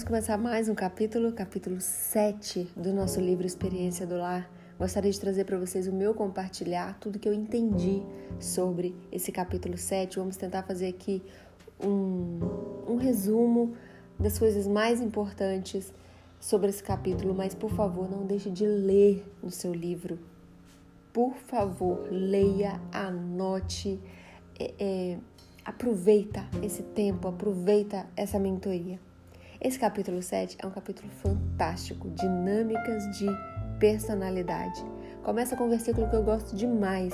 Vamos começar mais um capítulo, capítulo 7 do nosso livro Experiência do Lar. Gostaria de trazer para vocês o meu compartilhar, tudo que eu entendi sobre esse capítulo 7. Vamos tentar fazer aqui um, um resumo das coisas mais importantes sobre esse capítulo, mas por favor, não deixe de ler no seu livro. Por favor, leia, anote, é, é, aproveita esse tempo, aproveita essa mentoria. Esse capítulo 7 é um capítulo fantástico, dinâmicas de personalidade. Começa com um versículo que eu gosto demais.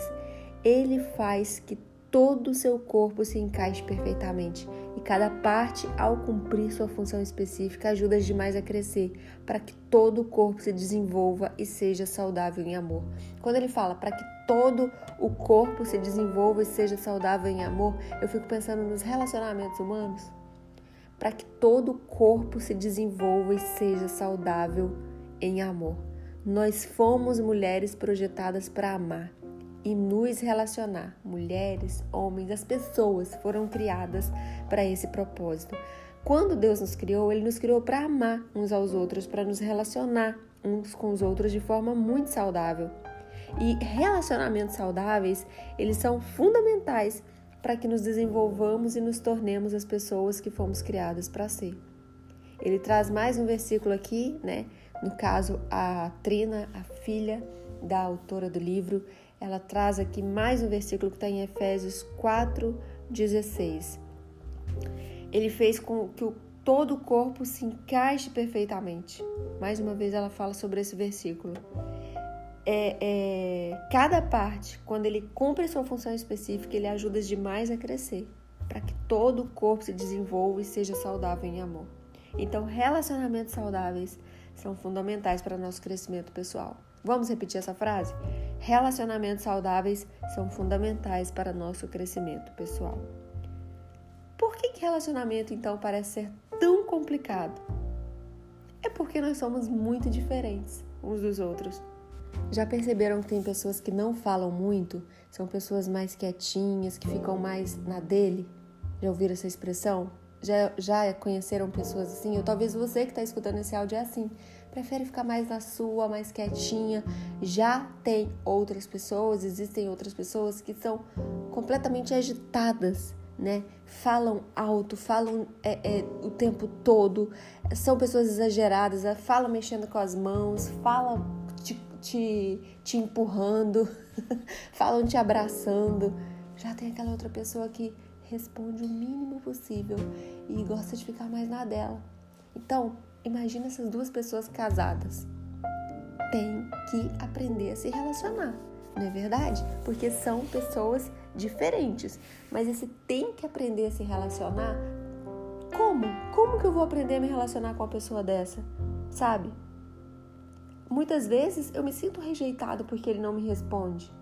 Ele faz que todo o seu corpo se encaixe perfeitamente e cada parte, ao cumprir sua função específica, ajuda demais a crescer, para que todo o corpo se desenvolva e seja saudável em amor. Quando ele fala para que todo o corpo se desenvolva e seja saudável em amor, eu fico pensando nos relacionamentos humanos para que todo o corpo se desenvolva e seja saudável em amor. Nós fomos mulheres projetadas para amar e nos relacionar. Mulheres, homens, as pessoas foram criadas para esse propósito. Quando Deus nos criou, Ele nos criou para amar uns aos outros, para nos relacionar uns com os outros de forma muito saudável. E relacionamentos saudáveis, eles são fundamentais para que nos desenvolvamos e nos tornemos as pessoas que fomos criadas para ser. Ele traz mais um versículo aqui, né? No caso, a Trina, a filha da autora do livro, ela traz aqui mais um versículo que está em Efésios 4,16. Ele fez com que o, todo o corpo se encaixe perfeitamente. Mais uma vez ela fala sobre esse versículo é, é, cada parte, quando ele cumpre sua função específica, ele ajuda demais a crescer, para que todo o corpo se desenvolva e seja saudável em amor. Então, relacionamentos saudáveis são fundamentais para nosso crescimento pessoal. Vamos repetir essa frase? Relacionamentos saudáveis são fundamentais para nosso crescimento pessoal. Por que, que relacionamento então parece ser tão complicado? É porque nós somos muito diferentes uns dos outros. Já perceberam que tem pessoas que não falam muito? São pessoas mais quietinhas, que ficam mais na dele? Já ouviram essa expressão? Já, já conheceram pessoas assim? Ou talvez você que está escutando esse áudio é assim. Prefere ficar mais na sua, mais quietinha. Já tem outras pessoas, existem outras pessoas que são completamente agitadas, né? Falam alto, falam é, é, o tempo todo, são pessoas exageradas, falam mexendo com as mãos, falam te, te empurrando, falam te abraçando. Já tem aquela outra pessoa que responde o mínimo possível e gosta de ficar mais na dela. Então, imagina essas duas pessoas casadas. Tem que aprender a se relacionar, não é verdade? Porque são pessoas diferentes. Mas esse tem que aprender a se relacionar. Como? Como que eu vou aprender a me relacionar com uma pessoa dessa? Sabe? Muitas vezes eu me sinto rejeitado porque ele não me responde.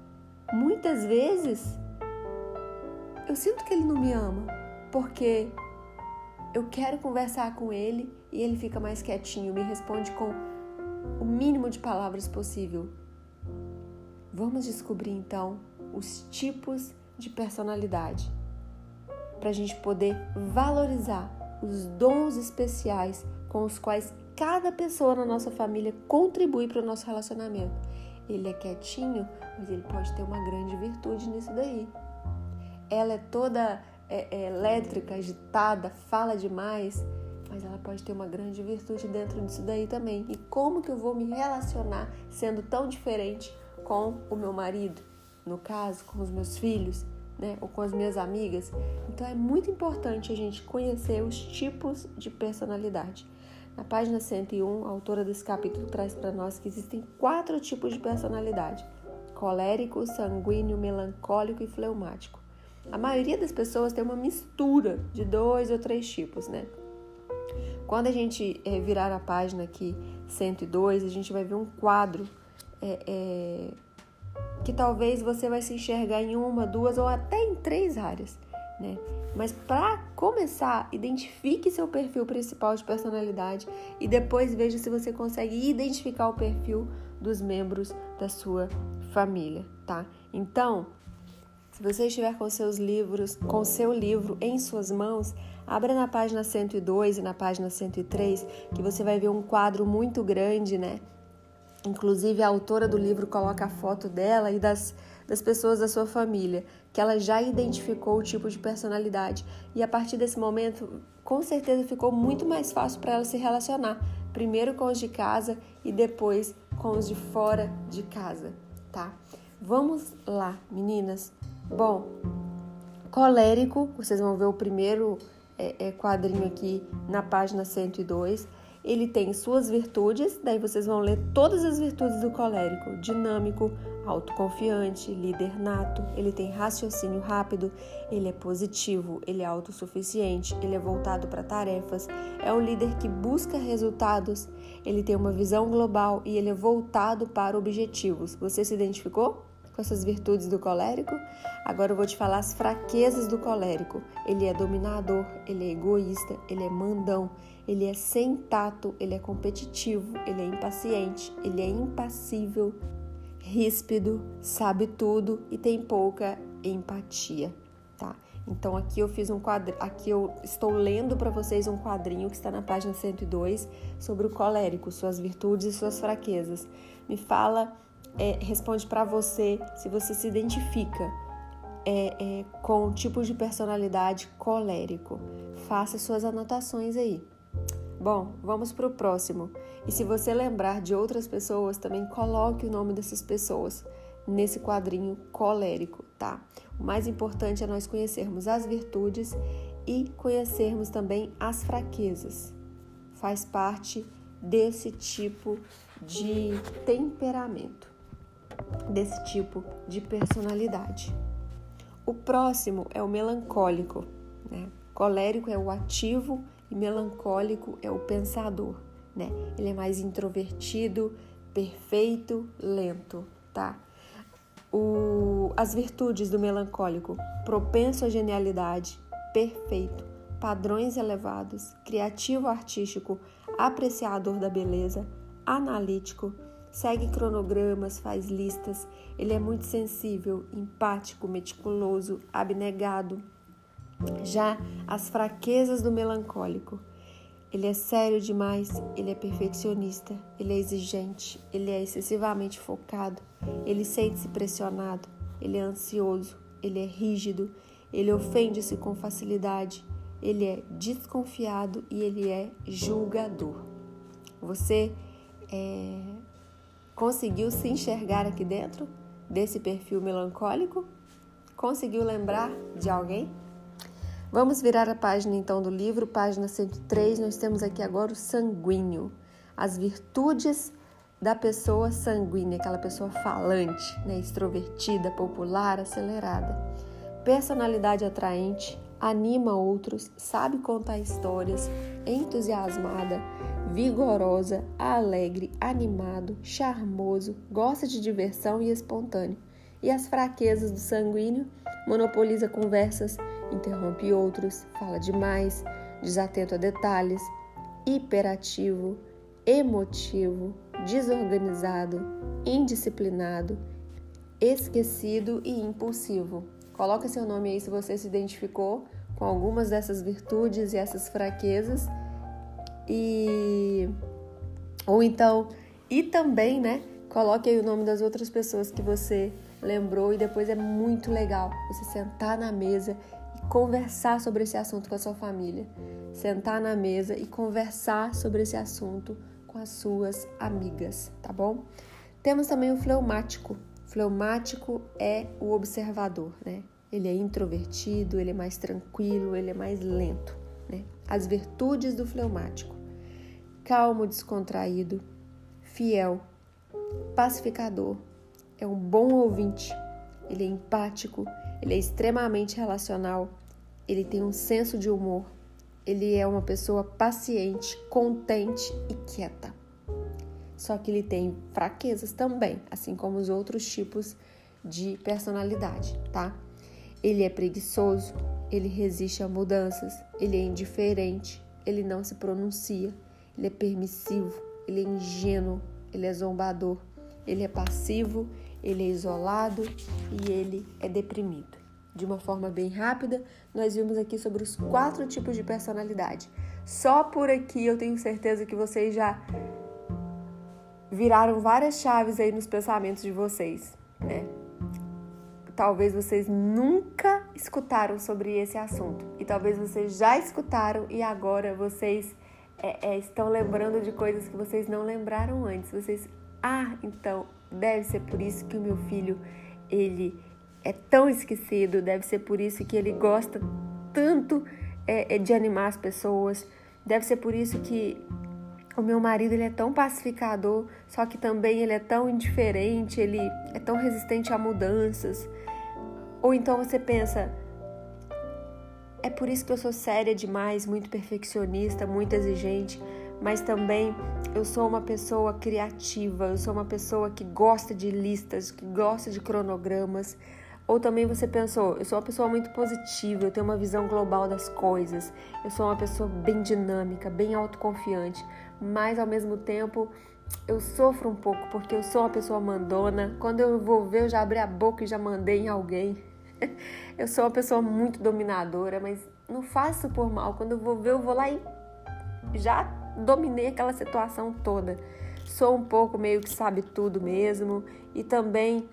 Muitas vezes eu sinto que ele não me ama porque eu quero conversar com ele e ele fica mais quietinho, me responde com o mínimo de palavras possível. Vamos descobrir então os tipos de personalidade para a gente poder valorizar os dons especiais com os quais cada pessoa na nossa família contribui para o nosso relacionamento. Ele é quietinho, mas ele pode ter uma grande virtude nisso daí. Ela é toda é, é, elétrica, agitada, fala demais, mas ela pode ter uma grande virtude dentro disso daí também. E como que eu vou me relacionar sendo tão diferente com o meu marido, no caso, com os meus filhos, né, ou com as minhas amigas? Então é muito importante a gente conhecer os tipos de personalidade. Na página 101, a autora desse capítulo traz para nós que existem quatro tipos de personalidade: colérico, sanguíneo, melancólico e fleumático. A maioria das pessoas tem uma mistura de dois ou três tipos, né? Quando a gente é, virar a página aqui 102, a gente vai ver um quadro é, é, que talvez você vai se enxergar em uma, duas ou até em três áreas né? Mas para começar, identifique seu perfil principal de personalidade e depois veja se você consegue identificar o perfil dos membros da sua família, tá? Então, se você estiver com seus livros, com seu livro em suas mãos, Abra na página 102 e na página 103, que você vai ver um quadro muito grande, né? Inclusive, a autora do livro coloca a foto dela e das, das pessoas da sua família, que ela já identificou o tipo de personalidade. E a partir desse momento, com certeza ficou muito mais fácil para ela se relacionar. Primeiro com os de casa e depois com os de fora de casa, tá? Vamos lá, meninas. Bom, colérico, vocês vão ver o primeiro é, é, quadrinho aqui na página 102. Ele tem suas virtudes, daí vocês vão ler todas as virtudes do colérico: dinâmico, autoconfiante, líder nato, ele tem raciocínio rápido, ele é positivo, ele é autossuficiente, ele é voltado para tarefas, é um líder que busca resultados, ele tem uma visão global e ele é voltado para objetivos. Você se identificou? com essas virtudes do colérico? Agora eu vou te falar as fraquezas do colérico. Ele é dominador, ele é egoísta, ele é mandão, ele é sem tato, ele é competitivo, ele é impaciente, ele é impassível, ríspido, sabe tudo e tem pouca empatia, tá? Então aqui eu fiz um quadro, aqui eu estou lendo para vocês um quadrinho que está na página 102 sobre o colérico, suas virtudes e suas fraquezas. Me fala é, responde para você se você se identifica é, é, com o tipo de personalidade colérico. Faça suas anotações aí. Bom, vamos para o próximo. E se você lembrar de outras pessoas, também coloque o nome dessas pessoas nesse quadrinho colérico, tá? O mais importante é nós conhecermos as virtudes e conhecermos também as fraquezas. Faz parte desse tipo de temperamento desse tipo de personalidade. O próximo é o melancólico. Né? Colérico é o ativo e melancólico é o pensador. Né? Ele é mais introvertido, perfeito, lento, tá? O, as virtudes do melancólico: propenso à genialidade, perfeito, padrões elevados, criativo artístico, apreciador da beleza, analítico, segue cronogramas, faz listas. Ele é muito sensível, empático, meticuloso, abnegado. Já as fraquezas do melancólico. Ele é sério demais, ele é perfeccionista, ele é exigente, ele é excessivamente focado, ele sente-se pressionado, ele é ansioso, ele é rígido, ele ofende-se com facilidade, ele é desconfiado e ele é julgador. Você é, Conseguiu se enxergar aqui dentro desse perfil melancólico? Conseguiu lembrar de alguém? Vamos virar a página então do livro, página 103. Nós temos aqui agora o sanguíneo, as virtudes da pessoa sanguínea, aquela pessoa falante, né, extrovertida, popular, acelerada. Personalidade atraente, anima outros, sabe contar histórias, entusiasmada, vigorosa, alegre, animado, charmoso, gosta de diversão e espontâneo. E as fraquezas do sanguíneo monopoliza conversas, interrompe outros, fala demais, desatento a detalhes, hiperativo, emotivo, desorganizado, indisciplinado, esquecido e impulsivo. Coloca seu nome aí se você se identificou com algumas dessas virtudes e essas fraquezas e ou então e também, né? Coloque aí o nome das outras pessoas que você lembrou e depois é muito legal você sentar na mesa conversar sobre esse assunto com a sua família. Sentar na mesa e conversar sobre esse assunto com as suas amigas, tá bom? Temos também o fleumático. Fleumático é o observador, né? Ele é introvertido, ele é mais tranquilo, ele é mais lento, né? As virtudes do fleumático calmo, descontraído, fiel, pacificador, é um bom ouvinte, ele é empático, ele é extremamente relacional, ele tem um senso de humor, ele é uma pessoa paciente, contente e quieta. Só que ele tem fraquezas também, assim como os outros tipos de personalidade, tá? Ele é preguiçoso, ele resiste a mudanças, ele é indiferente, ele não se pronuncia, ele é permissivo, ele é ingênuo, ele é zombador, ele é passivo, ele é isolado e ele é deprimido. de uma forma bem rápida, nós vimos aqui sobre os quatro tipos de personalidade. Só por aqui eu tenho certeza que vocês já viraram várias chaves aí nos pensamentos de vocês, né? Talvez vocês nunca escutaram sobre esse assunto e talvez vocês já escutaram e agora vocês é, é, estão lembrando de coisas que vocês não lembraram antes. Vocês, ah, então deve ser por isso que o meu filho ele é tão esquecido, deve ser por isso que ele gosta tanto é, é de animar as pessoas, deve ser por isso que o meu marido ele é tão pacificador, só que também ele é tão indiferente, ele é tão resistente a mudanças. Ou então você pensa, é por isso que eu sou séria demais, muito perfeccionista, muito exigente, mas também eu sou uma pessoa criativa, eu sou uma pessoa que gosta de listas, que gosta de cronogramas. Ou também você pensou, eu sou uma pessoa muito positiva, eu tenho uma visão global das coisas, eu sou uma pessoa bem dinâmica, bem autoconfiante, mas ao mesmo tempo eu sofro um pouco porque eu sou uma pessoa mandona. Quando eu vou ver, eu já abri a boca e já mandei em alguém. eu sou uma pessoa muito dominadora, mas não faço por mal. Quando eu vou ver, eu vou lá e já dominei aquela situação toda. Sou um pouco meio que sabe tudo mesmo e também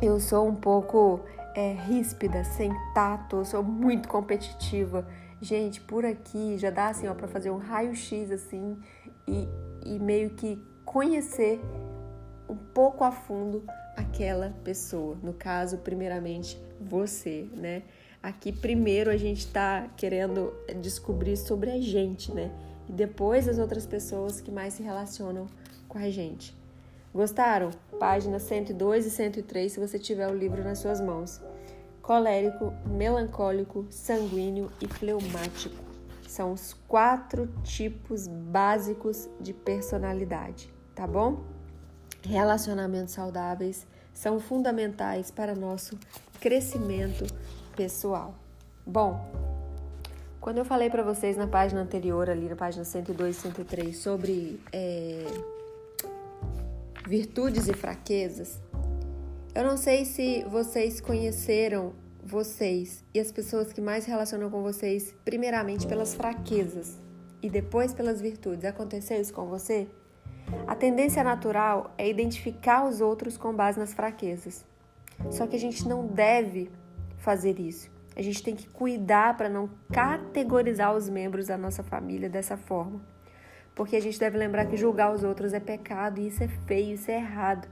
eu sou um pouco é, ríspida, sem tato, sou muito competitiva. Gente, por aqui já dá assim, ó, para fazer um raio-x assim e, e meio que conhecer um pouco a fundo aquela pessoa. No caso, primeiramente, você, né? Aqui primeiro a gente está querendo descobrir sobre a gente, né? E depois as outras pessoas que mais se relacionam com a gente. Gostaram? Páginas 102 e 103, se você tiver o livro nas suas mãos. Colérico, melancólico, sanguíneo e fleumático. São os quatro tipos básicos de personalidade, tá bom? Relacionamentos saudáveis são fundamentais para nosso crescimento pessoal. Bom, quando eu falei para vocês na página anterior, ali na página 102 e 103, sobre é, virtudes e fraquezas, eu não sei se vocês conheceram vocês e as pessoas que mais relacionam com vocês, primeiramente pelas fraquezas e depois pelas virtudes. Aconteceu isso com você? A tendência natural é identificar os outros com base nas fraquezas. Só que a gente não deve fazer isso. A gente tem que cuidar para não categorizar os membros da nossa família dessa forma. Porque a gente deve lembrar que julgar os outros é pecado e isso é feio, isso é errado.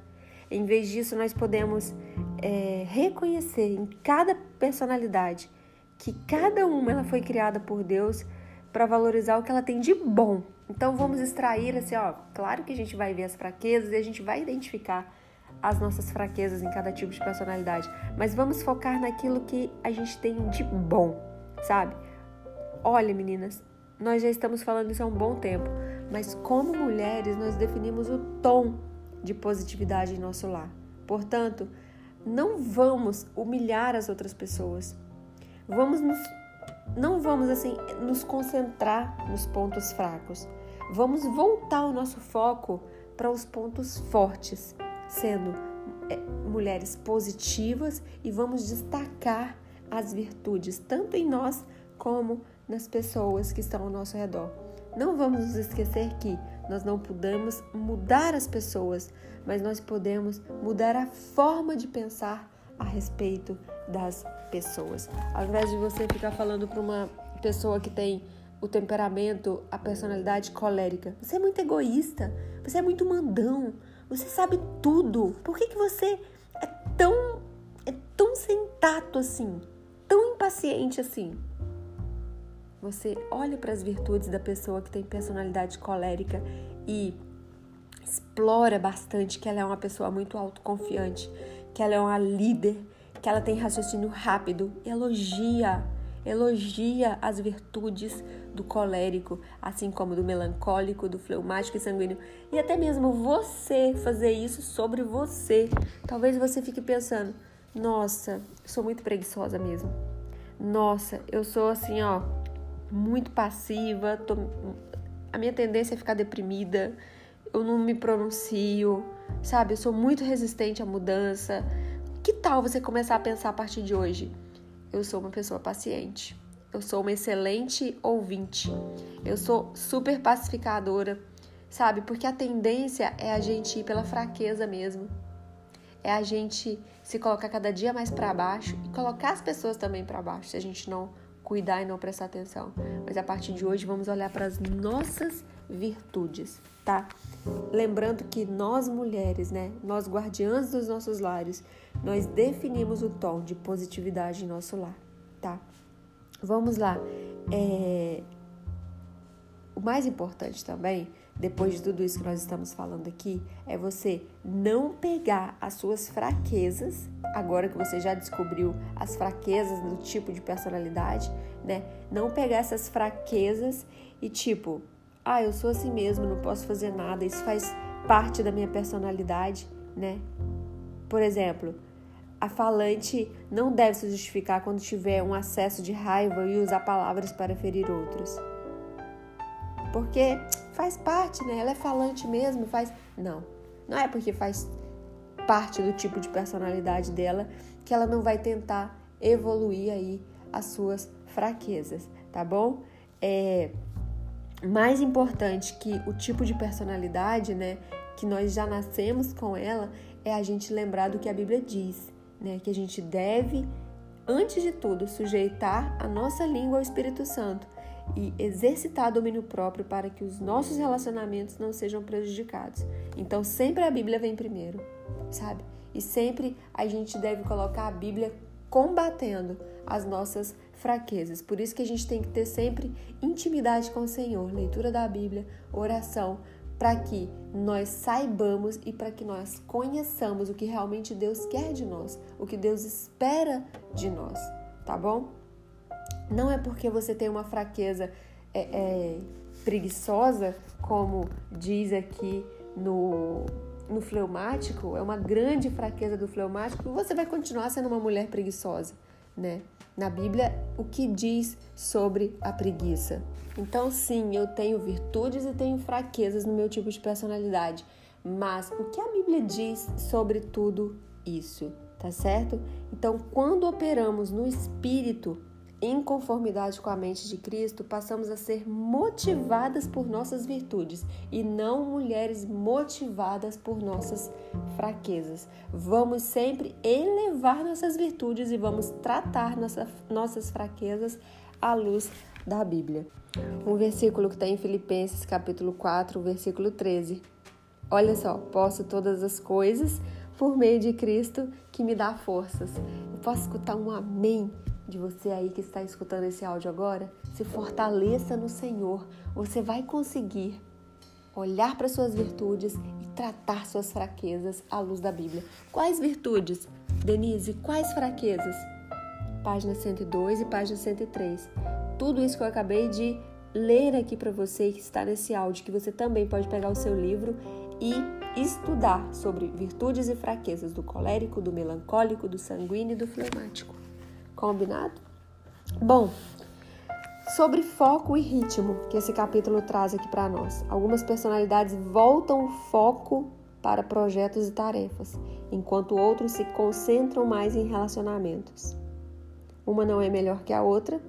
Em vez disso, nós podemos é, reconhecer em cada personalidade que cada uma ela foi criada por Deus para valorizar o que ela tem de bom. Então vamos extrair assim, ó, claro que a gente vai ver as fraquezas e a gente vai identificar as nossas fraquezas em cada tipo de personalidade, mas vamos focar naquilo que a gente tem de bom, sabe? Olha, meninas, nós já estamos falando isso há um bom tempo, mas como mulheres nós definimos o tom de positividade em nosso lar. Portanto, não vamos humilhar as outras pessoas. Vamos nos, não vamos assim nos concentrar nos pontos fracos. Vamos voltar o nosso foco para os pontos fortes, sendo é, mulheres positivas e vamos destacar as virtudes tanto em nós como nas pessoas que estão ao nosso redor. Não vamos nos esquecer que nós não podemos mudar as pessoas, mas nós podemos mudar a forma de pensar a respeito das pessoas. Ao invés de você ficar falando para uma pessoa que tem o temperamento, a personalidade colérica, você é muito egoísta, você é muito mandão, você sabe tudo. Por que, que você é tão, é tão sem tato assim, tão impaciente assim? Você olha para as virtudes da pessoa que tem personalidade colérica e explora bastante que ela é uma pessoa muito autoconfiante, que ela é uma líder, que ela tem raciocínio rápido. Elogia, elogia as virtudes do colérico, assim como do melancólico, do fleumático e sanguíneo. E até mesmo você fazer isso sobre você. Talvez você fique pensando: nossa, sou muito preguiçosa mesmo. Nossa, eu sou assim, ó, muito passiva, tô... a minha tendência é ficar deprimida, eu não me pronuncio, sabe? Eu sou muito resistente à mudança. Que tal você começar a pensar a partir de hoje? Eu sou uma pessoa paciente. Eu sou uma excelente ouvinte. Eu sou super pacificadora, sabe? Porque a tendência é a gente ir pela fraqueza mesmo. É a gente se colocar cada dia mais para baixo e colocar as pessoas também para baixo, se a gente não cuidar e não prestar atenção. Mas a partir de hoje vamos olhar para as nossas virtudes, tá? Lembrando que nós mulheres, né, nós guardiãs dos nossos lares, nós definimos o tom de positividade em nosso lar, tá? Vamos lá. É... O mais importante também, depois de tudo isso que nós estamos falando aqui, é você não pegar as suas fraquezas, agora que você já descobriu as fraquezas do tipo de personalidade, né? Não pegar essas fraquezas e tipo, ah, eu sou assim mesmo, não posso fazer nada, isso faz parte da minha personalidade, né? Por exemplo, a falante não deve se justificar quando tiver um acesso de raiva e usar palavras para ferir outros. Porque faz parte, né? Ela é falante mesmo, faz. Não, não é porque faz parte do tipo de personalidade dela que ela não vai tentar evoluir aí as suas fraquezas, tá bom? É mais importante que o tipo de personalidade, né, que nós já nascemos com ela, é a gente lembrar do que a Bíblia diz, né, que a gente deve, antes de tudo, sujeitar a nossa língua ao Espírito Santo e exercitar domínio próprio para que os nossos relacionamentos não sejam prejudicados. Então, sempre a Bíblia vem primeiro, sabe? E sempre a gente deve colocar a Bíblia combatendo as nossas fraquezas. Por isso que a gente tem que ter sempre intimidade com o Senhor, leitura da Bíblia, oração, para que nós saibamos e para que nós conheçamos o que realmente Deus quer de nós, o que Deus espera de nós, tá bom? Não é porque você tem uma fraqueza é, é, preguiçosa, como diz aqui no, no fleumático, é uma grande fraqueza do fleumático, você vai continuar sendo uma mulher preguiçosa, né? na Bíblia o que diz sobre a preguiça. Então, sim, eu tenho virtudes e tenho fraquezas no meu tipo de personalidade, mas o que a Bíblia diz sobre tudo isso, tá certo? Então, quando operamos no espírito, em conformidade com a mente de Cristo, passamos a ser motivadas por nossas virtudes e não mulheres motivadas por nossas fraquezas. Vamos sempre elevar nossas virtudes e vamos tratar nossa, nossas fraquezas à luz da Bíblia. Um versículo que está em Filipenses, capítulo 4, versículo 13. Olha só, posso todas as coisas por meio de Cristo que me dá forças. Eu posso escutar um amém de você aí que está escutando esse áudio agora, se fortaleça no Senhor. Você vai conseguir olhar para suas virtudes e tratar suas fraquezas à luz da Bíblia. Quais virtudes? Denise, quais fraquezas? Página 102 e página 103. Tudo isso que eu acabei de ler aqui para você que está nesse áudio, que você também pode pegar o seu livro e estudar sobre virtudes e fraquezas do colérico, do melancólico, do sanguíneo e do fleumático. Combinado? Bom, sobre foco e ritmo, que esse capítulo traz aqui para nós. Algumas personalidades voltam o foco para projetos e tarefas, enquanto outros se concentram mais em relacionamentos. Uma não é melhor que a outra,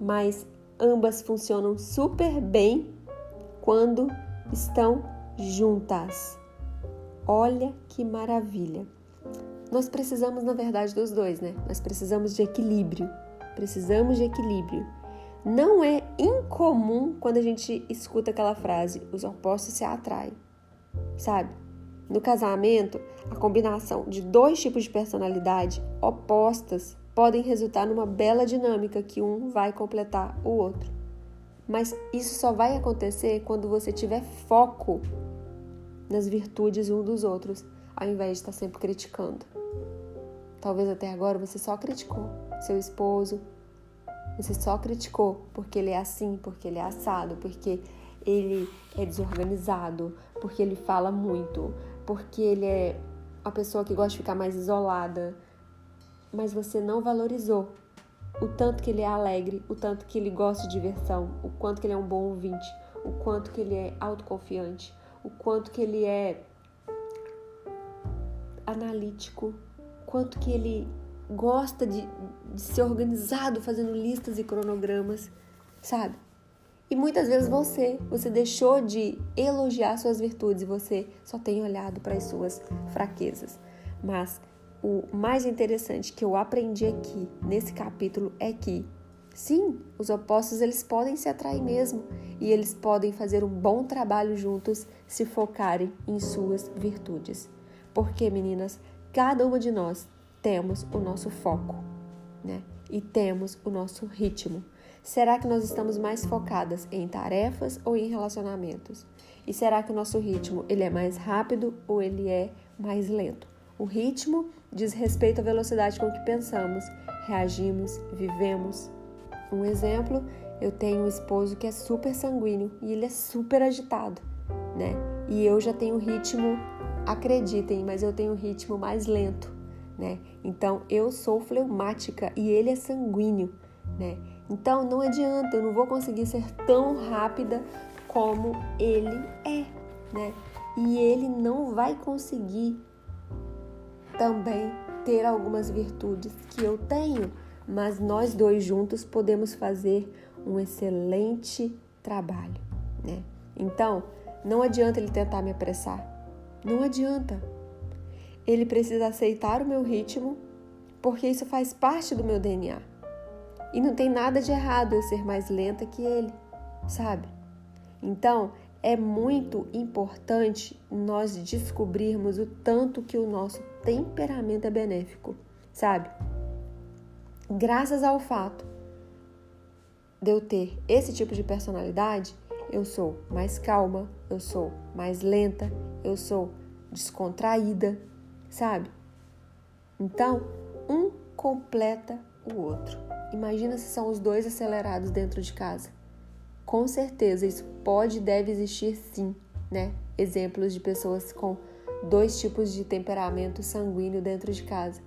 mas ambas funcionam super bem quando estão juntas. Olha que maravilha! Nós precisamos, na verdade, dos dois, né? Nós precisamos de equilíbrio. Precisamos de equilíbrio. Não é incomum quando a gente escuta aquela frase: os opostos se atraem, sabe? No casamento, a combinação de dois tipos de personalidade opostas podem resultar numa bela dinâmica que um vai completar o outro. Mas isso só vai acontecer quando você tiver foco nas virtudes um dos outros, ao invés de estar sempre criticando. Talvez até agora você só criticou seu esposo, você só criticou porque ele é assim, porque ele é assado, porque ele é desorganizado, porque ele fala muito, porque ele é a pessoa que gosta de ficar mais isolada. Mas você não valorizou o tanto que ele é alegre, o tanto que ele gosta de diversão, o quanto que ele é um bom ouvinte, o quanto que ele é autoconfiante, o quanto que ele é analítico, quanto que ele gosta de, de ser organizado, fazendo listas e cronogramas, sabe? E muitas vezes você, você deixou de elogiar suas virtudes e você só tem olhado para as suas fraquezas. Mas o mais interessante que eu aprendi aqui nesse capítulo é que sim, os opostos eles podem se atrair mesmo e eles podem fazer um bom trabalho juntos se focarem em suas virtudes. Porque, meninas, cada uma de nós temos o nosso foco, né? E temos o nosso ritmo. Será que nós estamos mais focadas em tarefas ou em relacionamentos? E será que o nosso ritmo ele é mais rápido ou ele é mais lento? O ritmo diz respeito à velocidade com que pensamos, reagimos, vivemos. Um exemplo, eu tenho um esposo que é super sanguíneo e ele é super agitado, né? E eu já tenho ritmo, acreditem, mas eu tenho um ritmo mais lento, né? Então eu sou fleumática e ele é sanguíneo, né? Então não adianta, eu não vou conseguir ser tão rápida como ele é, né? E ele não vai conseguir também ter algumas virtudes que eu tenho, mas nós dois juntos podemos fazer um excelente trabalho, né? Então, não adianta ele tentar me apressar. Não adianta. Ele precisa aceitar o meu ritmo, porque isso faz parte do meu DNA. E não tem nada de errado eu ser mais lenta que ele, sabe? Então, é muito importante nós descobrirmos o tanto que o nosso temperamento é benéfico, sabe? Graças ao fato de eu ter esse tipo de personalidade, eu sou mais calma, eu sou mais lenta, eu sou descontraída, sabe? Então, um completa o outro. Imagina se são os dois acelerados dentro de casa. Com certeza isso pode e deve existir sim, né? Exemplos de pessoas com dois tipos de temperamento sanguíneo dentro de casa.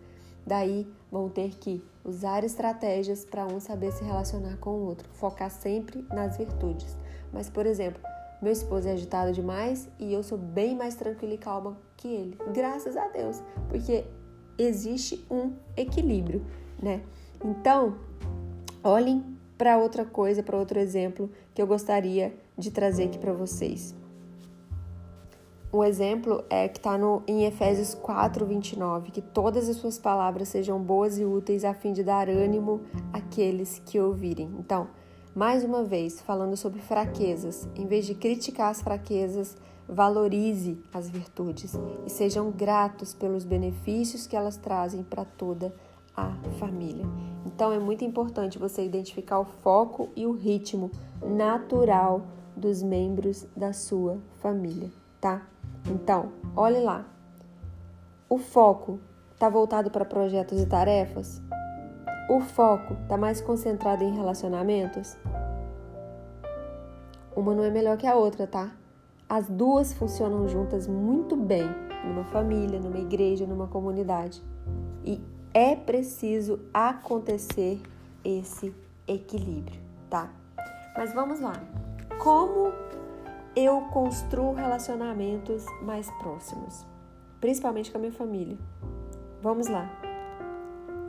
Daí vão ter que usar estratégias para um saber se relacionar com o outro, focar sempre nas virtudes. Mas, por exemplo, meu esposo é agitado demais e eu sou bem mais tranquila e calma que ele. Graças a Deus, porque existe um equilíbrio, né? Então, olhem para outra coisa, para outro exemplo que eu gostaria de trazer aqui para vocês. Um exemplo é que está em Efésios 4, 29, que todas as suas palavras sejam boas e úteis a fim de dar ânimo àqueles que ouvirem. Então, mais uma vez, falando sobre fraquezas, em vez de criticar as fraquezas, valorize as virtudes e sejam gratos pelos benefícios que elas trazem para toda a família. Então é muito importante você identificar o foco e o ritmo natural dos membros da sua família, tá? Então, olhe lá. O foco está voltado para projetos e tarefas? O foco está mais concentrado em relacionamentos? Uma não é melhor que a outra, tá? As duas funcionam juntas muito bem numa família, numa igreja, numa comunidade. E é preciso acontecer esse equilíbrio, tá? Mas vamos lá. Como eu construo relacionamentos mais próximos, principalmente com a minha família? Vamos lá.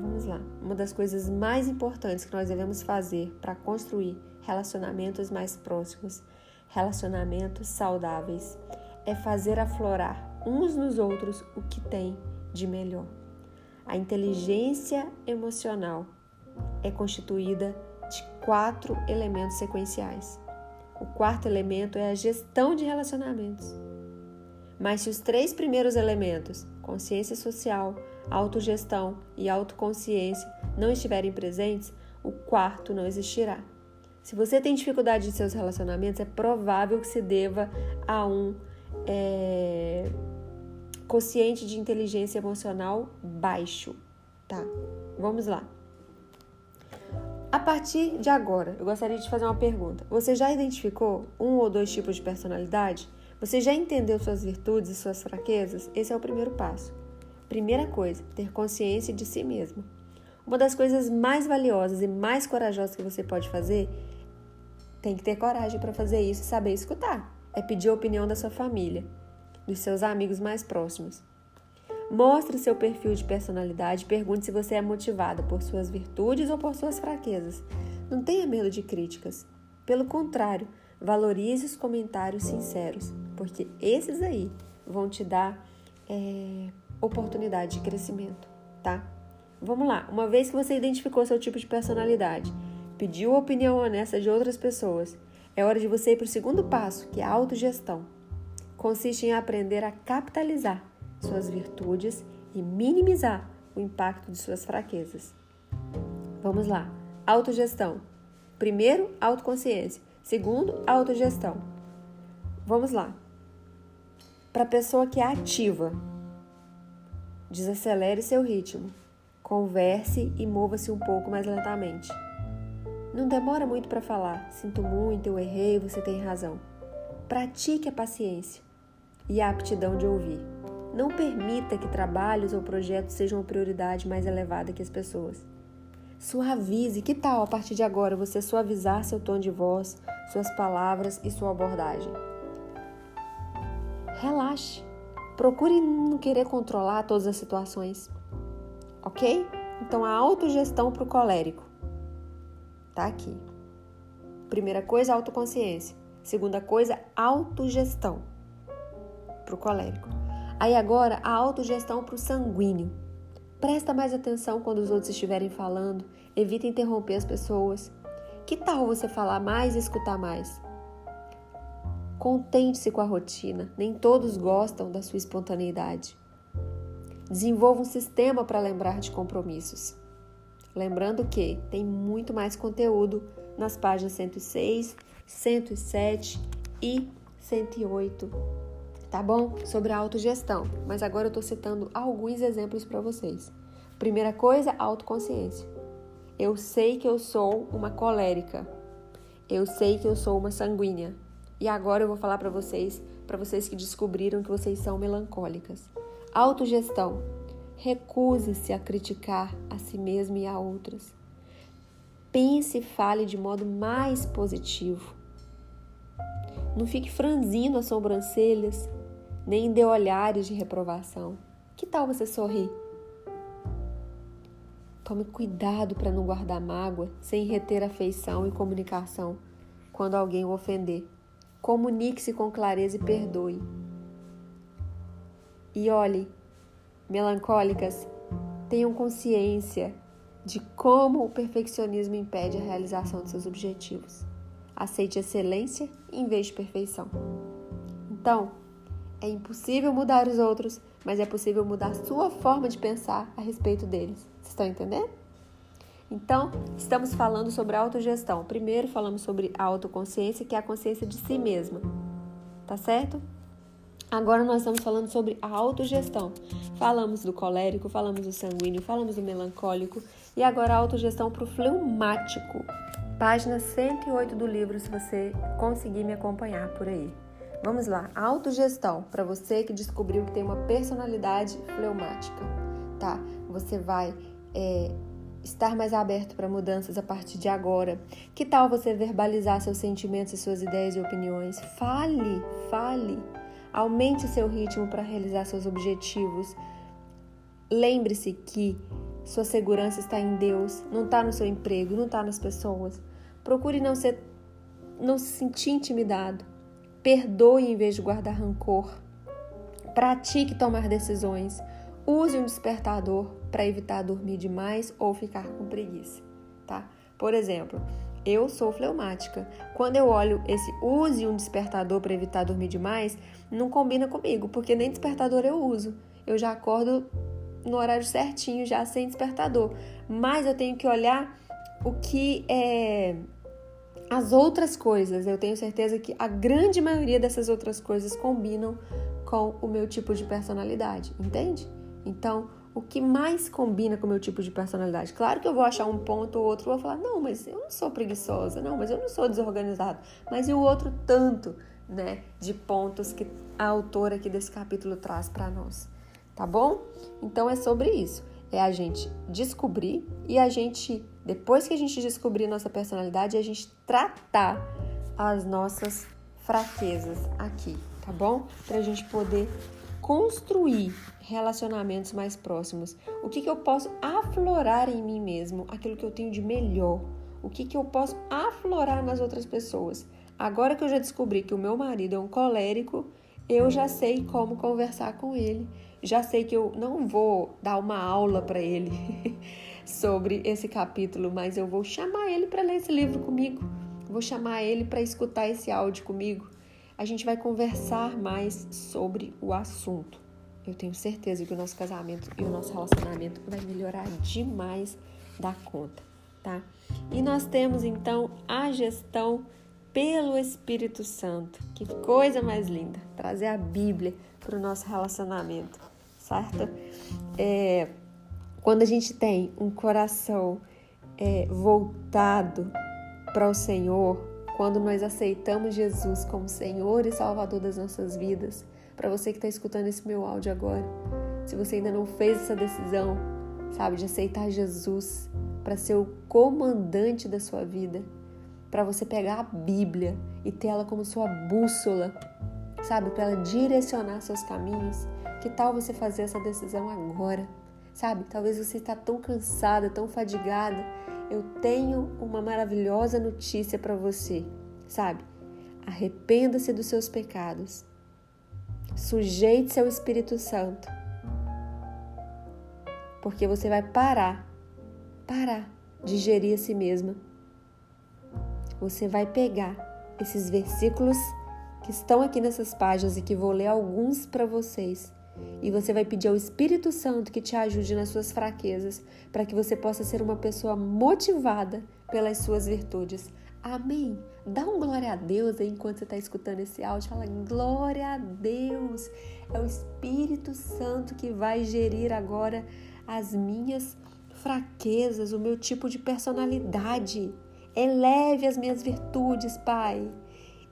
Vamos lá. Uma das coisas mais importantes que nós devemos fazer para construir relacionamentos mais próximos, relacionamentos saudáveis, é fazer aflorar uns nos outros o que tem de melhor. A inteligência emocional é constituída de quatro elementos sequenciais. O quarto elemento é a gestão de relacionamentos. Mas se os três primeiros elementos, consciência social, autogestão e autoconsciência, não estiverem presentes, o quarto não existirá. Se você tem dificuldade em seus relacionamentos, é provável que se deva a um é, quociente de inteligência emocional baixo, tá? Vamos lá. A partir de agora, eu gostaria de fazer uma pergunta. Você já identificou um ou dois tipos de personalidade? Você já entendeu suas virtudes e suas fraquezas? Esse é o primeiro passo. Primeira coisa, ter consciência de si mesmo. Uma das coisas mais valiosas e mais corajosas que você pode fazer, tem que ter coragem para fazer isso e saber escutar. É pedir a opinião da sua família, dos seus amigos mais próximos. Mostre seu perfil de personalidade, pergunte se você é motivada por suas virtudes ou por suas fraquezas. Não tenha medo de críticas. Pelo contrário, valorize os comentários sinceros, porque esses aí vão te dar é, oportunidade de crescimento, tá? Vamos lá, uma vez que você identificou seu tipo de personalidade, pediu a opinião honesta de outras pessoas, é hora de você ir para o segundo passo, que é a autogestão. Consiste em aprender a capitalizar suas virtudes e minimizar o impacto de suas fraquezas. Vamos lá. Autogestão. Primeiro, autoconsciência. Segundo, autogestão. Vamos lá. Para a pessoa que é ativa, desacelere seu ritmo. Converse e mova-se um pouco mais lentamente. Não demora muito para falar. Sinto muito, eu errei, você tem razão. Pratique a paciência e a aptidão de ouvir. Não permita que trabalhos ou projetos sejam a prioridade mais elevada que as pessoas. Suavize. Que tal a partir de agora você suavizar seu tom de voz, suas palavras e sua abordagem? Relaxe. Procure não querer controlar todas as situações. Ok? Então, a autogestão para o colérico. Tá aqui. Primeira coisa, autoconsciência. Segunda coisa, autogestão para o colérico. Aí agora a autogestão para o sanguíneo. Presta mais atenção quando os outros estiverem falando, evita interromper as pessoas. Que tal você falar mais e escutar mais? Contente-se com a rotina, nem todos gostam da sua espontaneidade. Desenvolva um sistema para lembrar de compromissos. Lembrando que tem muito mais conteúdo nas páginas 106, 107 e 108 tá bom? Sobre a autogestão, mas agora eu estou citando alguns exemplos para vocês. Primeira coisa, autoconsciência. Eu sei que eu sou uma colérica. Eu sei que eu sou uma sanguínea. E agora eu vou falar para vocês, para vocês que descobriram que vocês são melancólicas. Autogestão. Recuse-se a criticar a si mesmo e a outras. Pense e fale de modo mais positivo. Não fique franzindo as sobrancelhas, nem dê olhares de reprovação. Que tal você sorrir? Tome cuidado para não guardar mágoa sem reter afeição e comunicação quando alguém o ofender. Comunique-se com clareza e perdoe. E olhe, melancólicas, tenham consciência de como o perfeccionismo impede a realização de seus objetivos. Aceite excelência em vez de perfeição. Então, é impossível mudar os outros, mas é possível mudar sua forma de pensar a respeito deles. Vocês estão entendendo? Então, estamos falando sobre autogestão. Primeiro, falamos sobre a autoconsciência, que é a consciência de si mesma. Tá certo? Agora nós estamos falando sobre a autogestão. Falamos do colérico, falamos do sanguíneo, falamos do melancólico e agora a autogestão para o fleumático. Página 108 do livro, se você conseguir me acompanhar por aí. Vamos lá, autogestão para você que descobriu que tem uma personalidade fleumática, tá? Você vai é, estar mais aberto para mudanças a partir de agora. Que tal você verbalizar seus sentimentos e suas ideias e opiniões? Fale, fale. Aumente seu ritmo para realizar seus objetivos. Lembre-se que sua segurança está em Deus, não está no seu emprego, não está nas pessoas. Procure não ser, não se sentir intimidado. Perdoe em vez de guardar rancor. Pratique tomar decisões. Use um despertador para evitar dormir demais ou ficar com preguiça, tá? Por exemplo, eu sou fleumática. Quando eu olho esse use um despertador para evitar dormir demais, não combina comigo, porque nem despertador eu uso. Eu já acordo no horário certinho, já sem despertador. Mas eu tenho que olhar o que é as outras coisas, eu tenho certeza que a grande maioria dessas outras coisas combinam com o meu tipo de personalidade, entende? Então, o que mais combina com o meu tipo de personalidade? Claro que eu vou achar um ponto ou outro, vou falar, não, mas eu não sou preguiçosa, não, mas eu não sou desorganizada, mas e o outro tanto, né, de pontos que a autora aqui desse capítulo traz para nós, tá bom? Então é sobre isso é a gente descobrir e a gente, depois que a gente descobrir nossa personalidade, a gente tratar as nossas fraquezas aqui, tá bom? Para a gente poder construir relacionamentos mais próximos? O que, que eu posso aflorar em mim mesmo? Aquilo que eu tenho de melhor? O que, que eu posso aflorar nas outras pessoas? Agora que eu já descobri que o meu marido é um colérico, eu já sei como conversar com ele. Já sei que eu não vou dar uma aula para ele sobre esse capítulo, mas eu vou chamar ele para ler esse livro comigo. Vou chamar ele para escutar esse áudio comigo. A gente vai conversar mais sobre o assunto. Eu tenho certeza que o nosso casamento e o nosso relacionamento vai melhorar demais da conta, tá? E nós temos então a gestão pelo Espírito Santo. Que coisa mais linda! Trazer a Bíblia para o nosso relacionamento, certo? É, quando a gente tem um coração é, voltado para o Senhor, quando nós aceitamos Jesus como Senhor e Salvador das nossas vidas, para você que está escutando esse meu áudio agora, se você ainda não fez essa decisão, sabe, de aceitar Jesus para ser o comandante da sua vida, para você pegar a Bíblia e ter ela como sua bússola, sabe, para ela direcionar seus caminhos, que tal você fazer essa decisão agora? Sabe, talvez você está tão cansada, tão fadigada. Eu tenho uma maravilhosa notícia para você, sabe? Arrependa-se dos seus pecados Sujeite-se ao Espírito Santo. Porque você vai parar, parar de gerir a si mesma. Você vai pegar esses versículos que estão aqui nessas páginas e que vou ler alguns para vocês. E você vai pedir ao Espírito Santo que te ajude nas suas fraquezas, para que você possa ser uma pessoa motivada pelas suas virtudes. Amém. Dá um glória a Deus aí enquanto você está escutando esse áudio. Fala glória a Deus. É o Espírito Santo que vai gerir agora as minhas fraquezas, o meu tipo de personalidade. Eleve as minhas virtudes, Pai.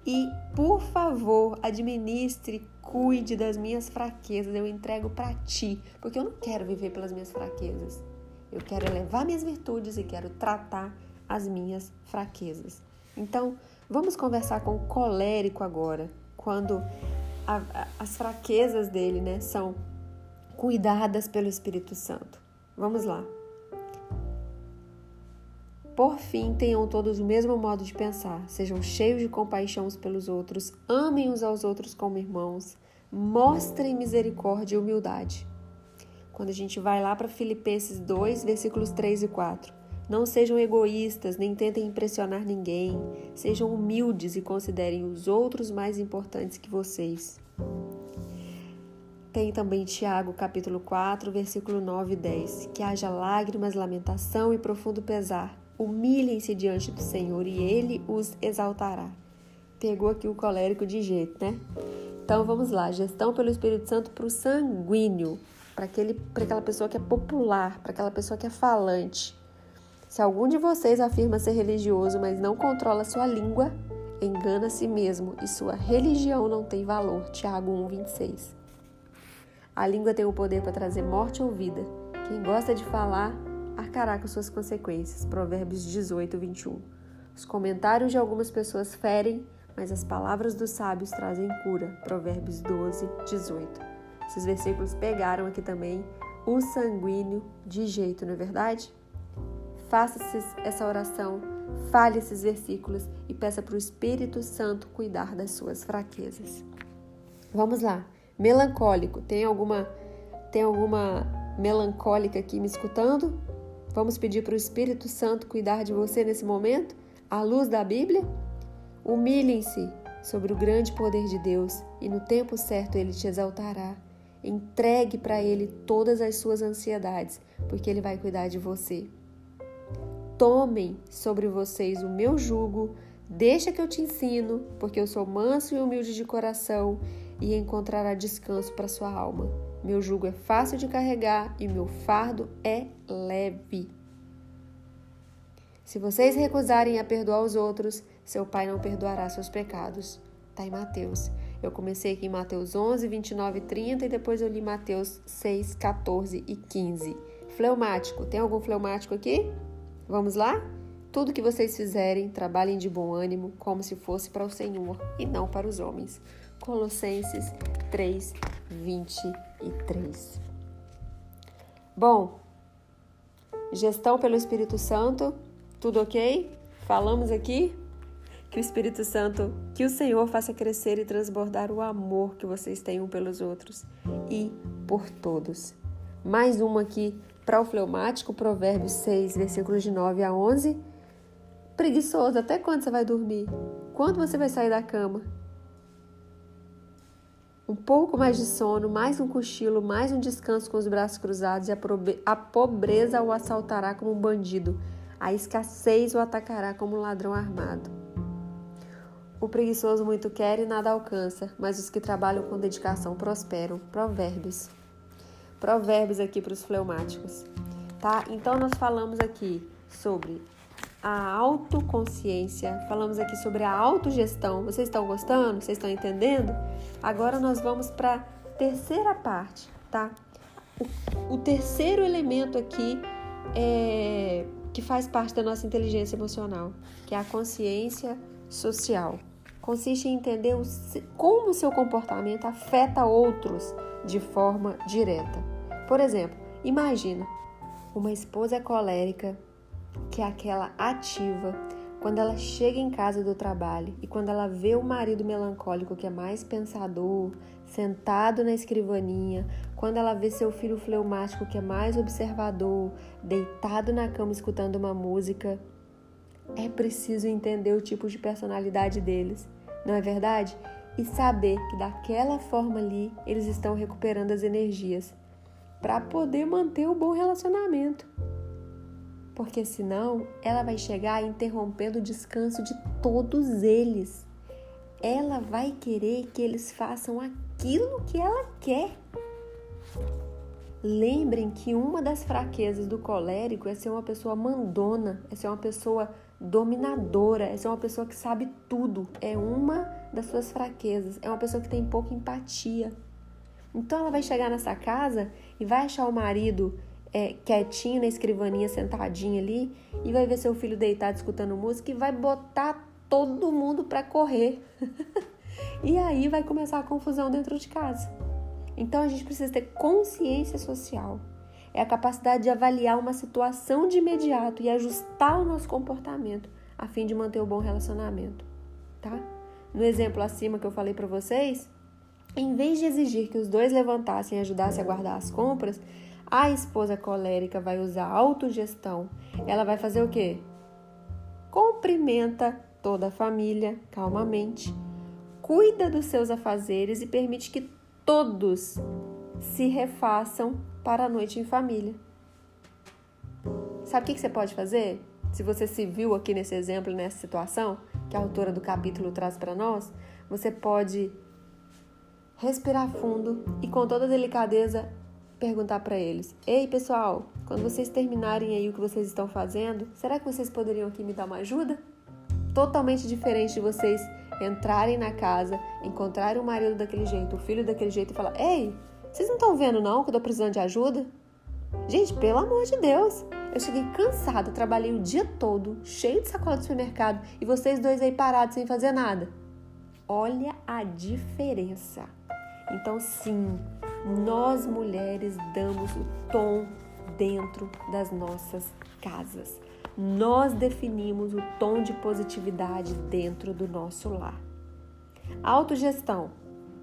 E, por favor, administre, cuide das minhas fraquezas. Eu entrego para ti, porque eu não quero viver pelas minhas fraquezas. Eu quero elevar minhas virtudes e quero tratar as minhas fraquezas. Então, vamos conversar com o colérico agora, quando a, a, as fraquezas dele né, são cuidadas pelo Espírito Santo. Vamos lá. Por fim, tenham todos o mesmo modo de pensar, sejam cheios de compaixão uns pelos outros, amem uns aos outros como irmãos, mostrem misericórdia e humildade. Quando a gente vai lá para Filipenses 2, versículos 3 e 4. Não sejam egoístas, nem tentem impressionar ninguém. Sejam humildes e considerem os outros mais importantes que vocês. Tem também Tiago, capítulo 4, versículo 9 e 10. Que haja lágrimas, lamentação e profundo pesar. Humilhem-se diante do Senhor e ele os exaltará. Pegou aqui o colérico de jeito, né? Então vamos lá, gestão pelo Espírito Santo para o sanguíneo, para aquela pessoa que é popular, para aquela pessoa que é falante. Se algum de vocês afirma ser religioso, mas não controla sua língua, engana a si mesmo e sua religião não tem valor. Tiago 1:26. A língua tem o poder para trazer morte ou vida. Quem gosta de falar arcará com suas consequências. Provérbios 18:21. Os comentários de algumas pessoas ferem, mas as palavras dos sábios trazem cura. Provérbios 12:18. Esses versículos pegaram aqui também o sanguíneo de jeito, não é verdade? Faça essa oração, fale esses versículos e peça para o Espírito Santo cuidar das suas fraquezas. Vamos lá. Melancólico. Tem alguma tem alguma melancólica aqui me escutando? Vamos pedir para o Espírito Santo cuidar de você nesse momento, à luz da Bíblia? Humilhem-se sobre o grande poder de Deus e no tempo certo ele te exaltará. Entregue para ele todas as suas ansiedades, porque ele vai cuidar de você. Tomem sobre vocês o meu jugo, deixa que eu te ensino, porque eu sou manso e humilde de coração, e encontrará descanso para sua alma. Meu jugo é fácil de carregar e meu fardo é leve. Se vocês recusarem a perdoar os outros, seu Pai não perdoará seus pecados. Está em Mateus. Eu comecei aqui em Mateus 11, 29 e 30 e depois eu li Mateus 6, 14 e 15. Fleumático. Tem algum fleumático aqui? Vamos lá? Tudo que vocês fizerem, trabalhem de bom ânimo, como se fosse para o Senhor e não para os homens. Colossenses 3, 23. Bom, gestão pelo Espírito Santo, tudo ok? Falamos aqui que o Espírito Santo, que o Senhor faça crescer e transbordar o amor que vocês têm um pelos outros e por todos. Mais uma aqui para o fleumático, Provérbios 6, versículos de 9 a 11. Preguiçoso, até quando você vai dormir? Quando você vai sair da cama? Um pouco mais de sono, mais um cochilo, mais um descanso com os braços cruzados e a pobreza o assaltará como um bandido, a escassez o atacará como um ladrão armado. O preguiçoso muito quer e nada alcança, mas os que trabalham com dedicação prosperam. Provérbios. Provérbios aqui para os fleumáticos, tá? Então nós falamos aqui sobre a autoconsciência, falamos aqui sobre a autogestão. Vocês estão gostando? Vocês estão entendendo? Agora nós vamos para a terceira parte, tá? O, o, terceiro elemento aqui é, que faz parte da nossa inteligência emocional, que é a consciência social. Consiste em entender como seu comportamento afeta outros de forma direta. Por exemplo, imagina uma esposa colérica que é aquela ativa, quando ela chega em casa do trabalho e quando ela vê o marido melancólico que é mais pensador, sentado na escrivaninha, quando ela vê seu filho fleumático que é mais observador, deitado na cama escutando uma música, é preciso entender o tipo de personalidade deles, não é verdade? E saber que daquela forma ali eles estão recuperando as energias para poder manter o bom relacionamento porque senão ela vai chegar interrompendo o descanso de todos eles. Ela vai querer que eles façam aquilo que ela quer. Lembrem que uma das fraquezas do colérico é ser uma pessoa mandona, é ser uma pessoa dominadora, é ser uma pessoa que sabe tudo. É uma das suas fraquezas, é uma pessoa que tem pouca empatia. Então ela vai chegar nessa casa e vai achar o marido é, quietinho na escrivaninha, sentadinho ali, e vai ver seu filho deitado escutando música e vai botar todo mundo para correr. e aí vai começar a confusão dentro de casa. Então a gente precisa ter consciência social. É a capacidade de avaliar uma situação de imediato e ajustar o nosso comportamento a fim de manter o bom relacionamento, tá? No exemplo acima que eu falei para vocês, em vez de exigir que os dois levantassem e ajudassem a guardar as compras, a esposa colérica vai usar autogestão. Ela vai fazer o quê? Cumprimenta toda a família calmamente, cuida dos seus afazeres e permite que todos se refaçam para a noite em família. Sabe o que você pode fazer? Se você se viu aqui nesse exemplo, nessa situação que a autora do capítulo traz para nós, você pode respirar fundo e com toda delicadeza perguntar para eles: Ei, pessoal, quando vocês terminarem aí o que vocês estão fazendo, será que vocês poderiam aqui me dar uma ajuda? Totalmente diferente de vocês entrarem na casa, encontrarem o marido daquele jeito, o filho daquele jeito e falar: Ei, vocês não estão vendo não que eu tô precisando de ajuda? Gente, pelo amor de Deus, eu cheguei cansada, trabalhei o dia todo, cheio de sacola de supermercado e vocês dois aí parados sem fazer nada. Olha a diferença. Então, sim, nós mulheres damos o tom dentro das nossas casas. Nós definimos o tom de positividade dentro do nosso lar. Autogestão.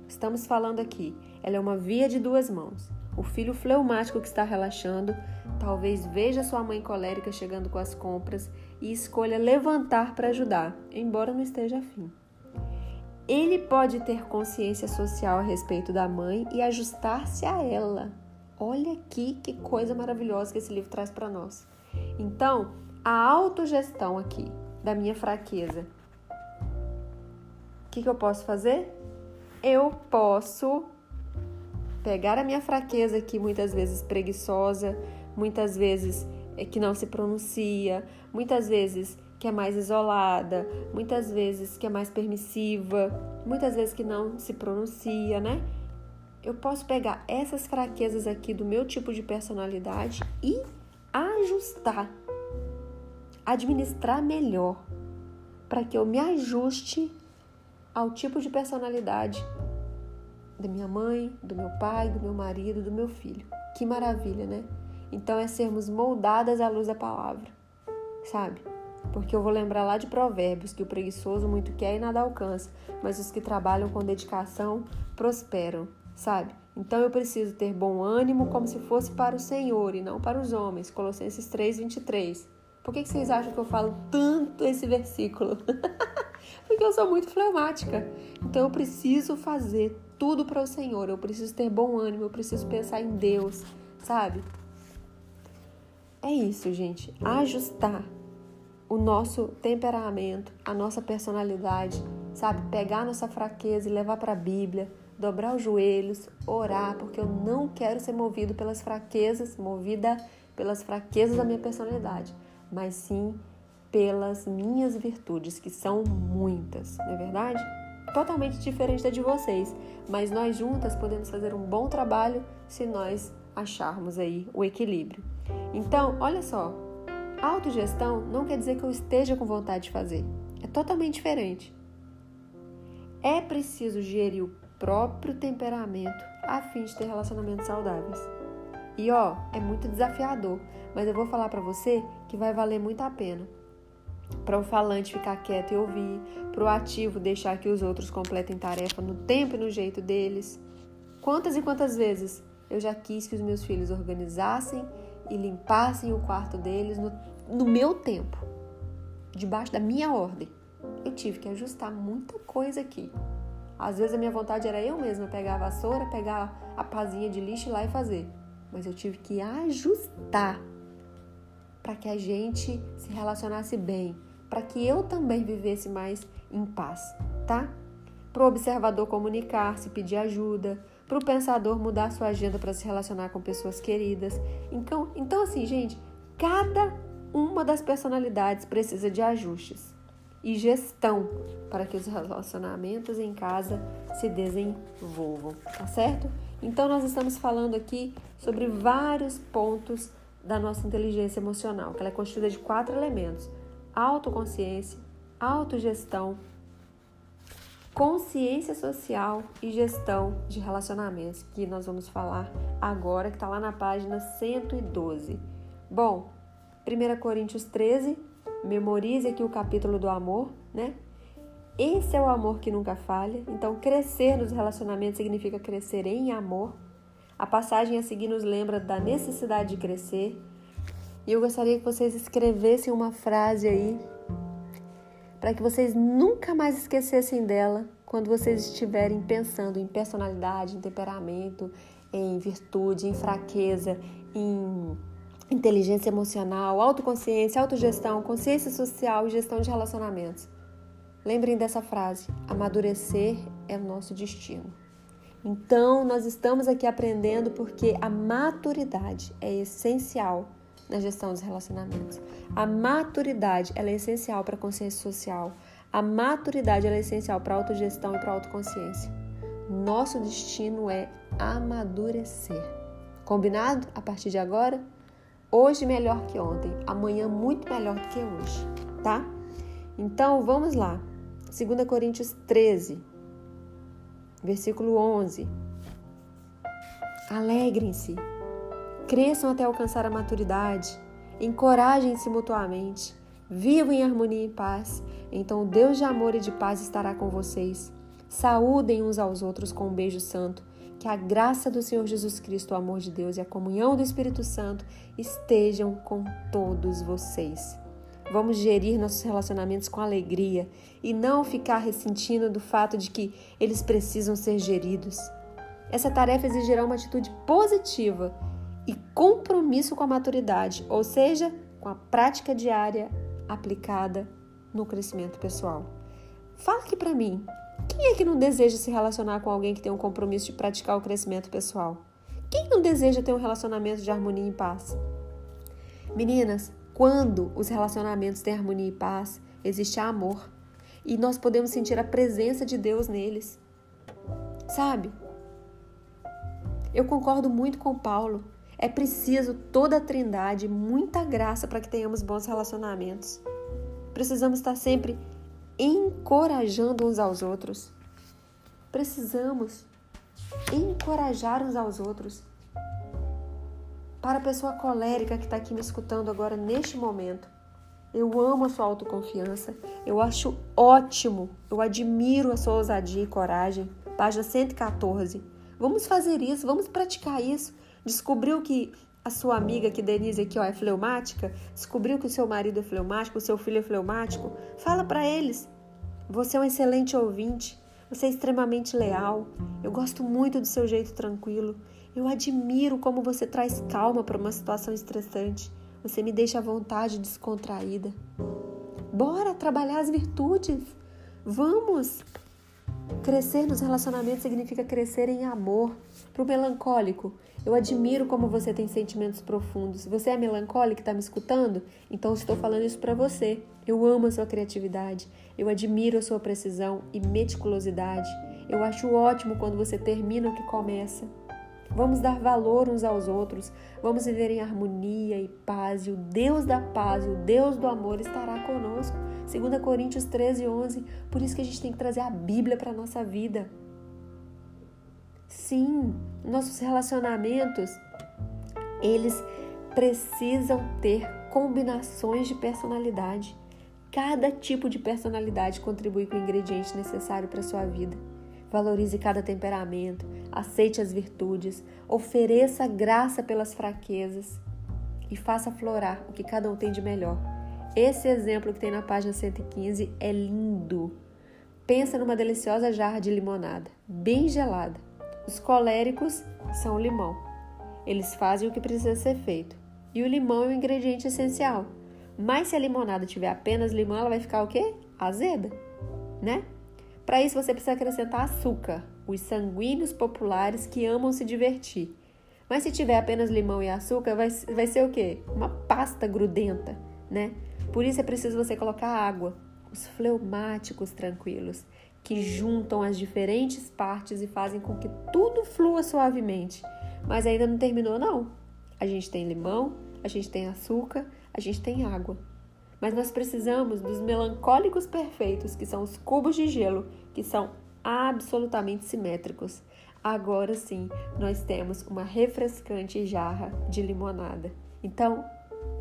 Estamos falando aqui. Ela é uma via de duas mãos. O filho fleumático que está relaxando talvez veja sua mãe colérica chegando com as compras e escolha levantar para ajudar, embora não esteja afim. Ele pode ter consciência social a respeito da mãe e ajustar-se a ela. Olha aqui que coisa maravilhosa que esse livro traz para nós. Então, a autogestão aqui da minha fraqueza. O que, que eu posso fazer? Eu posso pegar a minha fraqueza aqui, muitas vezes preguiçosa, muitas vezes é que não se pronuncia, muitas vezes que é mais isolada, muitas vezes que é mais permissiva, muitas vezes que não se pronuncia, né? Eu posso pegar essas fraquezas aqui do meu tipo de personalidade e ajustar, administrar melhor, para que eu me ajuste ao tipo de personalidade da minha mãe, do meu pai, do meu marido, do meu filho. Que maravilha, né? Então é sermos moldadas à luz da palavra, sabe? Porque eu vou lembrar lá de Provérbios que o preguiçoso muito quer e nada alcança, mas os que trabalham com dedicação prosperam, sabe? Então eu preciso ter bom ânimo como se fosse para o Senhor e não para os homens. Colossenses 3, 23. Por que, que vocês acham que eu falo tanto esse versículo? Porque eu sou muito fleumática. Então eu preciso fazer tudo para o Senhor. Eu preciso ter bom ânimo, eu preciso pensar em Deus, sabe? É isso, gente. Ajustar o nosso temperamento, a nossa personalidade, sabe? Pegar nossa fraqueza e levar para a Bíblia, dobrar os joelhos, orar, porque eu não quero ser movido pelas fraquezas, movida pelas fraquezas da minha personalidade, mas sim pelas minhas virtudes, que são muitas, não é verdade? Totalmente diferente da de vocês, mas nós juntas podemos fazer um bom trabalho se nós acharmos aí o equilíbrio. Então, olha só, Autogestão não quer dizer que eu esteja com vontade de fazer. É totalmente diferente. É preciso gerir o próprio temperamento a fim de ter relacionamentos saudáveis. E ó, é muito desafiador, mas eu vou falar para você que vai valer muito a pena. Para o falante ficar quieto e ouvir, para o ativo deixar que os outros completem tarefa no tempo e no jeito deles. Quantas e quantas vezes eu já quis que os meus filhos organizassem e limpassem o quarto deles no, no meu tempo, debaixo da minha ordem. Eu tive que ajustar muita coisa aqui. Às vezes a minha vontade era eu mesma pegar a vassoura, pegar a pazinha de lixo lá e fazer. Mas eu tive que ajustar para que a gente se relacionasse bem, para que eu também vivesse mais em paz, tá? Para o observador comunicar-se, pedir ajuda, para o pensador mudar sua agenda para se relacionar com pessoas queridas. Então, então, assim, gente, cada uma das personalidades precisa de ajustes e gestão para que os relacionamentos em casa se desenvolvam, tá certo? Então, nós estamos falando aqui sobre vários pontos da nossa inteligência emocional, que ela é constituída de quatro elementos: autoconsciência, autogestão, consciência social e gestão de relacionamentos, que nós vamos falar agora, que está lá na página 112. Bom, 1 Coríntios 13, memorize aqui o capítulo do amor, né? Esse é o amor que nunca falha. Então, crescer nos relacionamentos significa crescer em amor. A passagem a seguir nos lembra da necessidade de crescer. E eu gostaria que vocês escrevessem uma frase aí para que vocês nunca mais esquecessem dela quando vocês estiverem pensando em personalidade, em temperamento, em virtude, em fraqueza, em inteligência emocional, autoconsciência, autogestão, consciência social e gestão de relacionamentos. Lembrem dessa frase: amadurecer é o nosso destino. Então, nós estamos aqui aprendendo porque a maturidade é essencial na gestão dos relacionamentos. A maturidade ela é essencial para a consciência social. A maturidade ela é essencial para a autogestão e para a autoconsciência. Nosso destino é amadurecer. Combinado? A partir de agora? Hoje melhor que ontem, amanhã muito melhor do que hoje, tá? Então vamos lá. 2 Coríntios 13, versículo 11. Alegrem-se cresçam até alcançar a maturidade, encorajem-se mutuamente, vivam em harmonia e paz. Então Deus de amor e de paz estará com vocês. Saúdem uns aos outros com um beijo santo. Que a graça do Senhor Jesus Cristo, o amor de Deus e a comunhão do Espírito Santo estejam com todos vocês. Vamos gerir nossos relacionamentos com alegria e não ficar ressentindo do fato de que eles precisam ser geridos. Essa tarefa exigirá uma atitude positiva e compromisso com a maturidade, ou seja, com a prática diária aplicada no crescimento pessoal. Fala aqui para mim, quem é que não deseja se relacionar com alguém que tem um compromisso de praticar o crescimento pessoal? Quem não deseja ter um relacionamento de harmonia e paz? Meninas, quando os relacionamentos têm harmonia e paz, existe amor e nós podemos sentir a presença de Deus neles. Sabe? Eu concordo muito com Paulo é preciso toda a trindade, muita graça para que tenhamos bons relacionamentos. Precisamos estar sempre encorajando uns aos outros. Precisamos encorajar uns aos outros. Para a pessoa colérica que está aqui me escutando agora neste momento, eu amo a sua autoconfiança, eu acho ótimo, eu admiro a sua ousadia e coragem. Página 114. Vamos fazer isso, vamos praticar isso. Descobriu que a sua amiga, que Denise aqui ó, é fleumática, descobriu que o seu marido é fleumático, o seu filho é fleumático, fala para eles. Você é um excelente ouvinte, você é extremamente leal. Eu gosto muito do seu jeito tranquilo. Eu admiro como você traz calma para uma situação estressante. Você me deixa à vontade descontraída. Bora trabalhar as virtudes. Vamos! Crescer nos relacionamentos significa crescer em amor. Para o melancólico, eu admiro como você tem sentimentos profundos. Você é melancólico e está me escutando? Então estou falando isso para você. Eu amo a sua criatividade. Eu admiro a sua precisão e meticulosidade. Eu acho ótimo quando você termina o que começa. Vamos dar valor uns aos outros, vamos viver em harmonia e paz, e o Deus da paz, o Deus do amor estará conosco. 2 Coríntios 13, 11. Por isso que a gente tem que trazer a Bíblia para a nossa vida. Sim, nossos relacionamentos, eles precisam ter combinações de personalidade. Cada tipo de personalidade contribui com o ingrediente necessário para a sua vida. Valorize cada temperamento, aceite as virtudes, ofereça graça pelas fraquezas e faça florar o que cada um tem de melhor. Esse exemplo que tem na página 115 é lindo. Pensa numa deliciosa jarra de limonada, bem gelada. Os coléricos são o limão. Eles fazem o que precisa ser feito. E o limão é o ingrediente essencial. Mas se a limonada tiver apenas limão, ela vai ficar o quê? Azeda, né? Para isso você precisa acrescentar açúcar, os sanguíneos populares que amam se divertir. Mas se tiver apenas limão e açúcar, vai, vai ser o quê? Uma pasta grudenta, né? Por isso é preciso você colocar água, os fleumáticos tranquilos, que juntam as diferentes partes e fazem com que tudo flua suavemente. Mas ainda não terminou, não. A gente tem limão, a gente tem açúcar, a gente tem água. Mas nós precisamos dos melancólicos perfeitos, que são os cubos de gelo, que são absolutamente simétricos. Agora sim, nós temos uma refrescante jarra de limonada. Então,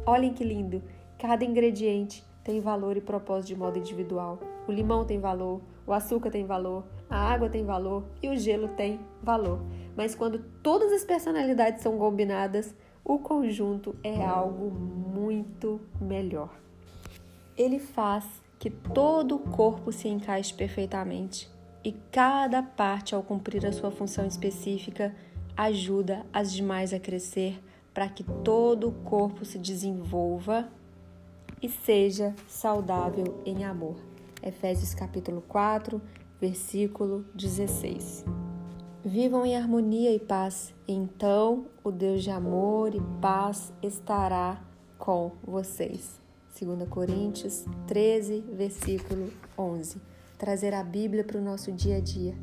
olhem que lindo! Cada ingrediente tem valor e propósito de modo individual. O limão tem valor, o açúcar tem valor, a água tem valor e o gelo tem valor. Mas quando todas as personalidades são combinadas, o conjunto é algo muito melhor ele faz que todo o corpo se encaixe perfeitamente e cada parte, ao cumprir a sua função específica, ajuda as demais a crescer para que todo o corpo se desenvolva e seja saudável em amor. Efésios capítulo 4, versículo 16. Vivam em harmonia e paz, então o Deus de amor e paz estará com vocês. 2 Coríntios 13, versículo 11. Trazer a Bíblia para o nosso dia a dia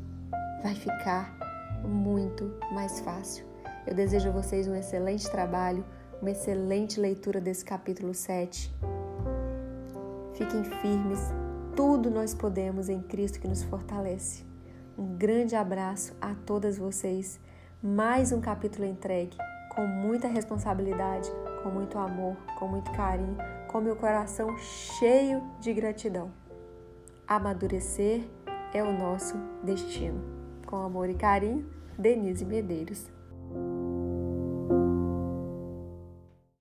vai ficar muito mais fácil. Eu desejo a vocês um excelente trabalho, uma excelente leitura desse capítulo 7. Fiquem firmes, tudo nós podemos em Cristo que nos fortalece. Um grande abraço a todas vocês. Mais um capítulo entregue com muita responsabilidade, com muito amor, com muito carinho com meu coração cheio de gratidão. Amadurecer é o nosso destino. Com amor e carinho, Denise Medeiros.